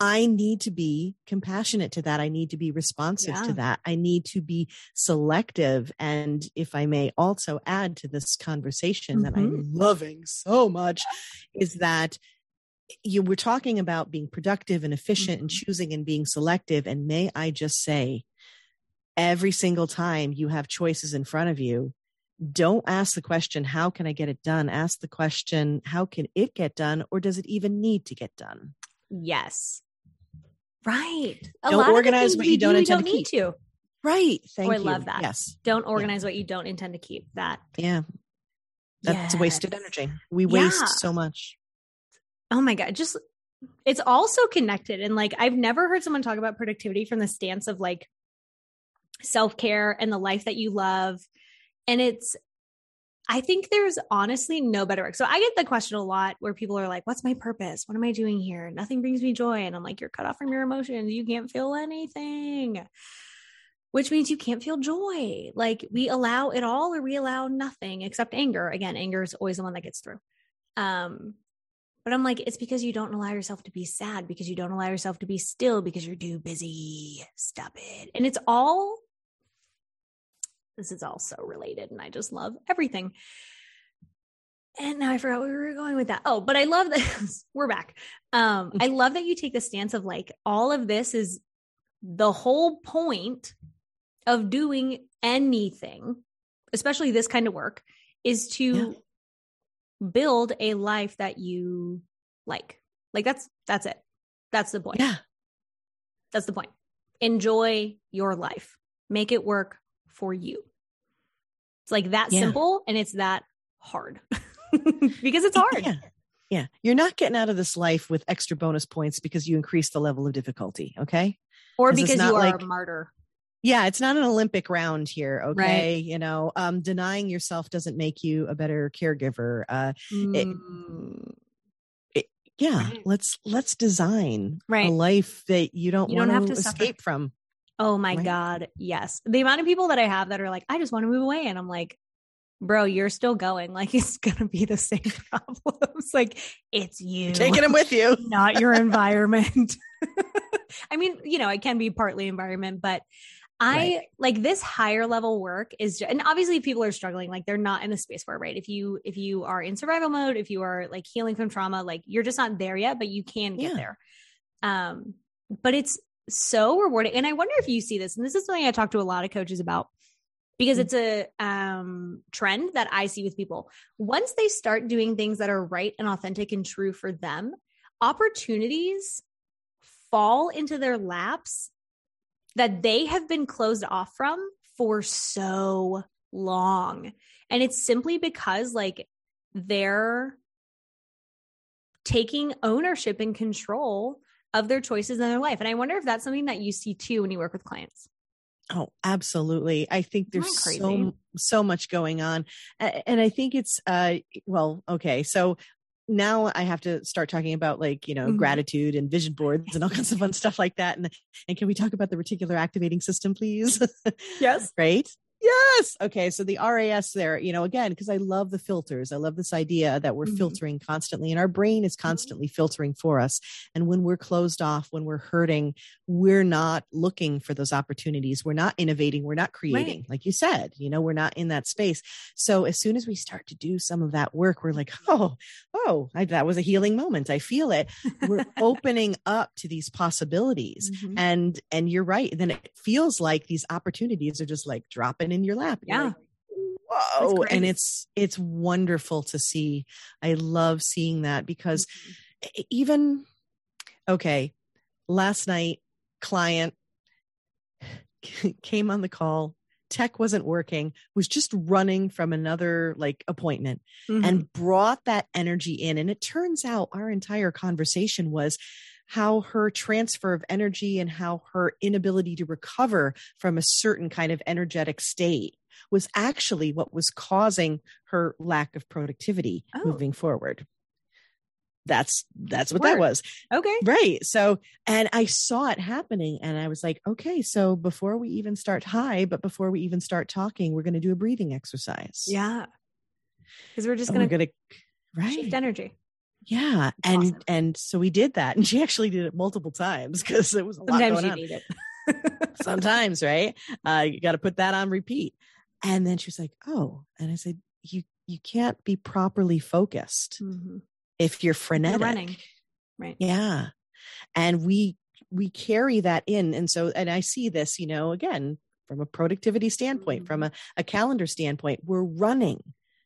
I need to be compassionate to that. I need to be responsive Yeah. to that. I need to be selective. And if I may also add to this conversation that I'm Mm-hmm. loving so much, is that you were talking about being productive and efficient and Mhm. choosing and being selective. And may I just say, every single time you have choices in front of you, don't ask the question, how can I get it done? Ask the question, how can it get done? Or does it even need to get done? Yes. Right. A Don't organize what you don't do, intend to need to. Right. Oh, Thank I you. love that. Yes. Don't organize what you don't intend to keep. That. Yeah. That's wasted energy. We waste Yeah. so much. Oh my God. Just, it's also connected. And like, I've never heard someone talk about productivity from the stance of like, self care and the life that you love. And it's, I think there's honestly no better work. So I get the question a lot where people are like, What's my purpose? What am I doing here? Nothing brings me joy. And I'm like, You're cut off from your emotions. You can't feel anything, which means you can't feel joy. Like we allow it all or we allow nothing except anger. Again, anger is always the one that gets through. Um, but I'm like, it's because you don't allow yourself to be sad, because you don't allow yourself to be still, because you're too busy. Stop it. And it's all, this is all so related. And I just love everything. And now I forgot where we were going with that. Oh, but I love this. we're back. Um, I love that you take the stance of like, all of this is the whole point of doing anything, especially this kind of work, is to yeah build a life that you like. Like that's that's it. That's the point. Yeah. That's the point. Enjoy your life. Make it work for you. It's like that yeah. simple and it's that hard. because it's hard. Yeah. yeah. You're not getting out of this life with extra bonus points because you increase the level of difficulty, okay? Or because you are like, a martyr yeah it's not an olympic round here okay right. you know um denying yourself doesn't make you a better caregiver uh mm. it, it, yeah right. let's let's design right. a life that you don't, you don't have to escape suffer. from oh my right? god yes the amount of people that i have that are like i just want to move away and i'm like bro you're still going like it's gonna be the same problems like it's you you're taking them with you not your environment i mean you know it can be partly environment but I right. like this higher level work is, just, and obviously people are struggling, like they're not in the space for it, right? If you, if you are in survival mode, if you are like healing from trauma, like you're just not there yet, but you can get yeah. there. Um, but it's so rewarding. And I wonder if you see this, and this is something I talk to a lot of coaches about because mm-hmm. it's a um, trend that I see with people. Once they start doing things that are right and authentic and true for them, opportunities fall into their laps that they have been closed off from for so long. And it's simply because like they're taking ownership and control of their choices in their life. And I wonder if that's something that you see too when you work with clients. Oh, absolutely. I think there's so so much going on. And I think it's uh well, okay. So now I have to start talking about like, you know, mm-hmm. gratitude and vision boards and all kinds of fun stuff like that. And and can we talk about the reticular activating system, please? Yes. right. Yes. Okay. So the RAS there, you know, again, because I love the filters. I love this idea that we're mm-hmm. filtering constantly and our brain is mm-hmm. constantly filtering for us. And when we're closed off, when we're hurting, we're not looking for those opportunities. We're not innovating. We're not creating. Right. Like you said, you know, we're not in that space. So as soon as we start to do some of that work, we're like, oh, oh, I, that was a healing moment. I feel it. We're opening up to these possibilities. Mm-hmm. And, and you're right. Then it feels like these opportunities are just like dropping in your lap. Yeah. Like, Whoa. And it's it's wonderful to see. I love seeing that because mm-hmm. even okay, last night client came on the call tech wasn't working was just running from another like appointment mm-hmm. and brought that energy in and it turns out our entire conversation was how her transfer of energy and how her inability to recover from a certain kind of energetic state was actually what was causing her lack of productivity oh. moving forward. That's that's what Word. that was. Okay. Right. So and i saw it happening and i was like okay so before we even start high but before we even start talking we're going to do a breathing exercise. Yeah. Because we're just going to right shift energy yeah. That's and awesome. and so we did that. And she actually did it multiple times because it was a lot Sometimes going on. Sometimes, right? Uh, you got to put that on repeat. And then she was like, "Oh," and I said, "You you can't be properly focused mm-hmm. if you're frenetic, you're running, right? Yeah, and we we carry that in, and so and I see this, you know, again from a productivity standpoint, mm-hmm. from a, a calendar standpoint, we're running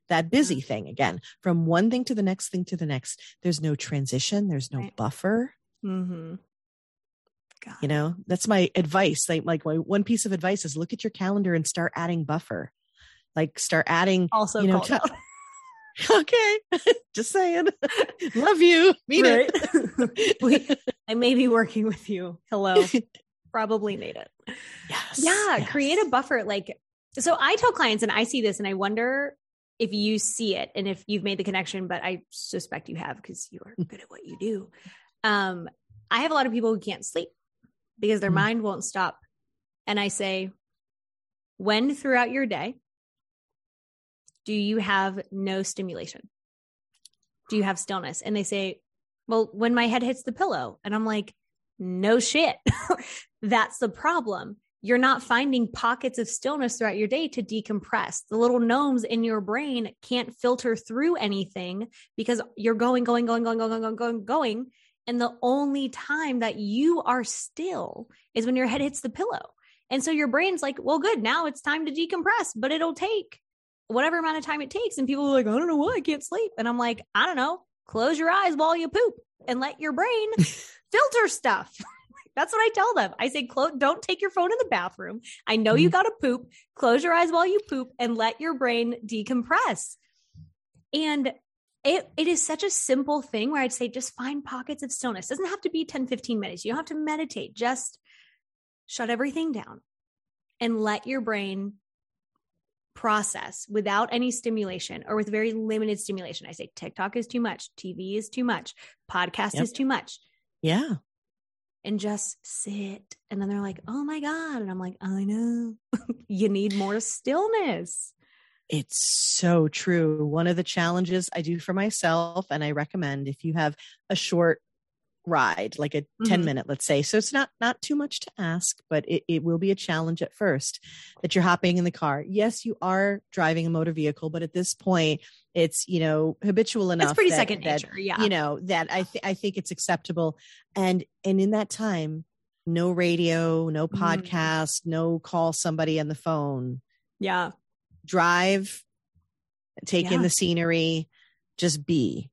that busy mm-hmm. thing again. From one thing to the next thing to the next. There's no transition. There's no right. buffer. Mm-hmm. you know that's my advice. Like, like my one piece of advice is look at your calendar and start adding buffer. Like start adding also you know t- okay. Just saying. Love you. Meet right. it i may be working with you. Hello. Probably need it. Yes. Yeah, yes. create a buffer. Like, so I tell clients, and I see this, and I wonder if you see it and if you've made the connection, but I suspect you have because you are good at what you do. Um, I have a lot of people who can't sleep because their Mm. mind won't stop. And I say, when throughout your day do you have no stimulation? Do you have stillness? And they say, well, when my head hits the pillow. And I'm like, no shit. That's the problem you're not finding pockets of stillness throughout your day to decompress. The little gnomes in your brain can't filter through anything because you're going, going, going, going, going, going, going, going. And the only time that you are still is when your head hits the pillow. And so your brain's like, well, good, now it's time to decompress, but it'll take whatever amount of time it takes. And people are like, I don't know why I can't sleep. And I'm like, I don't know. Close your eyes while you poop and let your brain filter stuff. That's what I tell them. I say, don't take your phone in the bathroom. I know you mm-hmm. got to poop. Close your eyes while you poop and let your brain decompress. And it, it is such a simple thing where I'd say just find pockets of stillness. It doesn't have to be 10, 15 minutes. You don't have to meditate. Just shut everything down and let your brain process without any stimulation or with very limited stimulation. I say TikTok is too much, TV is too much, podcast Yep. is too much, Yeah. And just sit. And then they're like, oh my God. And I'm like, I know. you need more stillness. It's so true. One of the challenges I do for myself, and I recommend if you have a short ride, like a 10 Mhm. minute, let's say. So it's not not too much to ask, but it, it will be a challenge at first that you're hopping in the car. Yes, you are driving a motor vehicle, but at this point, it's you know habitual enough. It's pretty that- second that, nature. Yeah. You know that I th- I think it's acceptable, and and in that time, no radio, no Mm. podcast, no call somebody on the phone yeah. drive, take in the scenery, just be.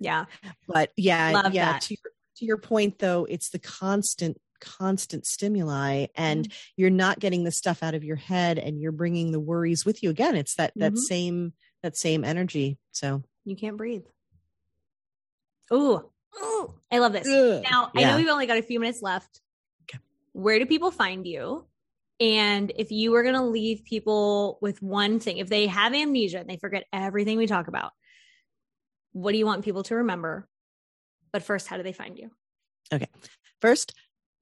Yeah. But yeah, Love yeah. that. To your, to your point, though, it's the constant, constant stimuli, and Mm-hmm. you're not getting the stuff out of your head, and you're bringing the worries with you. Again, it's that that Mhm. same that same energy. So You can't breathe. Ooh. Ooh. I love this. Now, I know we've only got a few minutes left. Okay. Where do people find you? And if you were going to leave people with one thing, if they have amnesia and they forget everything we talk about, what do you want people to remember? But first, how do they find you? Okay. first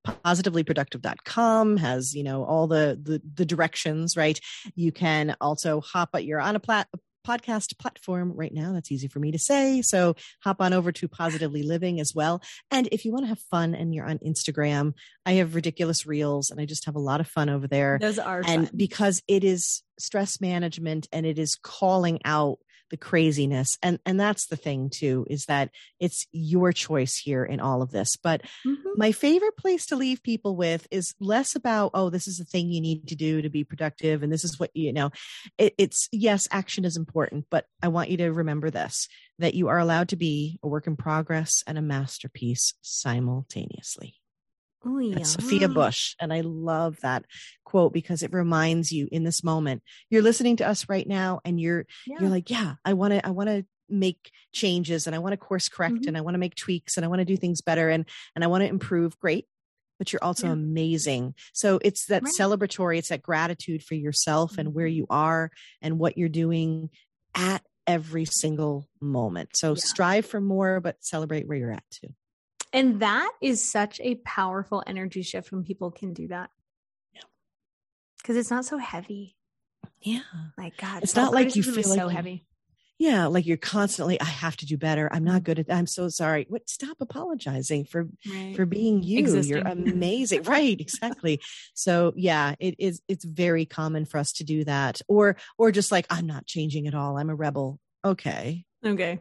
positivelyproductive.com has you know all the, the the directions right you can also hop at you're on a plat podcast platform right now. That's easy for me to say. So hop on over to positively living as well. And if you want to have fun and you're on instagram i have ridiculous reels and i just have a lot of fun over there. Those are and fun. because it is stress management and it is calling out the craziness. And and that's the thing too is that it's your choice here in all of this. But Mhm. my favorite place to leave people with is less about oh this is the thing you need to do to be productive and this is what you know it, it's yes action is important but i want you to remember this that you are allowed to be a work in progress and a masterpiece simultaneously Ooh, that's Sophia. Bush. And I love that quote because it reminds you in this moment, you're listening to us right now and you're, Yeah. you're like, yeah, I want to, I want to make changes and I want to course correct Mhm. and I want to make tweaks and I want to do things better and, and I want to improve. Great. But you're also Yeah. amazing. So it's that Right. celebratory, it's that gratitude for yourself and where Mhm. you are and what you're doing at every single moment. So Yeah. strive for more, but celebrate where you're at too. And that is such a powerful energy shift when people can do that. Yeah. Because it's not so heavy. Yeah. Like God, It's not like you feel like so you- heavy. Yeah, like you're constantly, I have to do better. I'm not mm-hmm. good at I'm so sorry. What stop apologizing for Right. for being you. Existing. You're amazing. right, exactly. So yeah, it is it's very common for us to do that. Or or just like, I'm not changing at all. I'm a rebel. Okay. okay.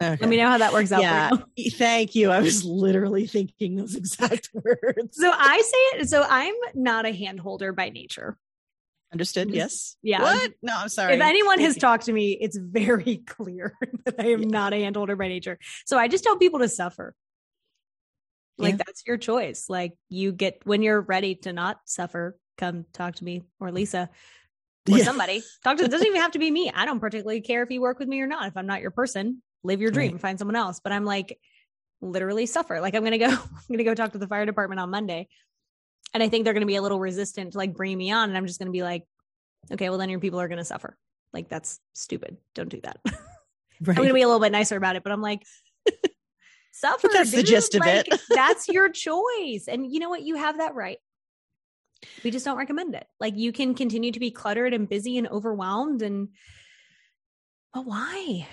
Okay. Let me know how that works out. Yeah. For you. Thank you. I was literally thinking those exact words. So I say it. So I'm not a hand holder by nature. Understood? Yes. yeah. What? No, I'm sorry. If anyone has talked to me, it's very clear that I am Yeah. not a hand holder by nature. So I just tell people to suffer. Like Yeah. that's your choice. Like you get when you're ready to not suffer, come talk to me or Lisa or Yeah. somebody. Talk to it doesn't even have to be me. I don't particularly care if you work with me or not. If I'm not your person, live your dream, Right. find someone else. But I'm like literally suffer. Like I'm gonna go, I'm gonna go talk to the fire department on Monday. And I think they're going to be a little resistant to like bring me on. And I'm just going to be like, okay, well, then your people are going to suffer. Like, that's stupid. Don't do that. Right. I'm going to be a little bit nicer about it, but I'm like, suffer. But that's the dude. gist of it. that's your choice. And you know what? You have that right. We just don't recommend it. Like, you can continue to be cluttered and busy and overwhelmed. And, but why?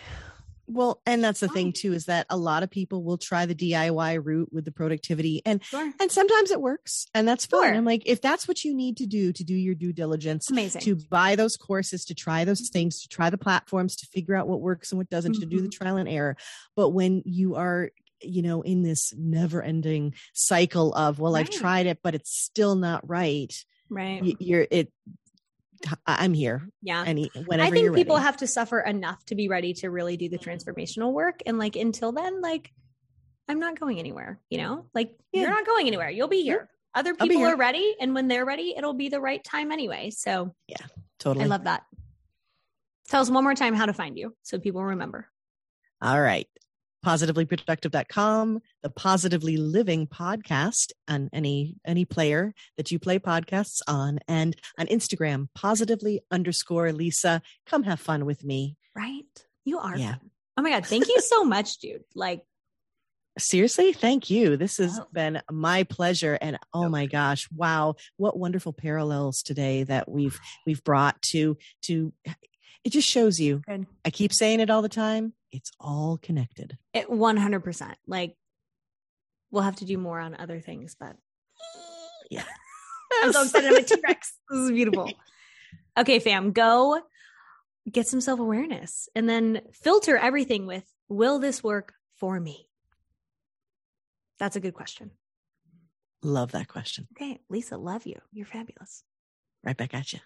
Well, and that's the thing too is that a lot of people will try the DIY route with the productivity and Sure. and sometimes it works and that's fine. Sure. I'm like if that's what you need to do to do your due diligence Amazing. to buy those courses, to try those things, to try the platforms, to figure out what works and what doesn't, to do the Mhm. trial and error. But when you are you know in this never ending cycle of well i've tried it but it's still not right right. you're it i'm here yeah. any whenever I think people ready. have to suffer enough to be ready to really do the mm. transformational work. And like until then, like I'm not going anywhere, you know? Like you're not going anywhere. You'll be here. Other people here. are ready. And when they're ready, it'll be the right time anyway. So yeah, totally I love that. Tell us one more time how to find you so people remember. All right. Positivelyproductive.com, the Positively Living podcast on any any player that you play podcasts on, and on Instagram, positively underscore Lisa. Come have fun with me. Right? You are. Yeah. fun. Oh my God. Thank you so much, dude. Like, Seriously, thank you. This has Oh. been my pleasure. And oh my gosh, wow, what wonderful parallels today that we've we've brought to to it just shows you. good. I keep saying it all the time. It's all connected. It 100%. Like, we'll have to do more on other things, but Yeah. I'm so excited. I'm a T Rex. This is beautiful. Okay, fam, go get some self awareness and then filter everything with Will this work for me? That's a good question. Love that question. Okay, Lisa, love you. You're fabulous. Right back at you.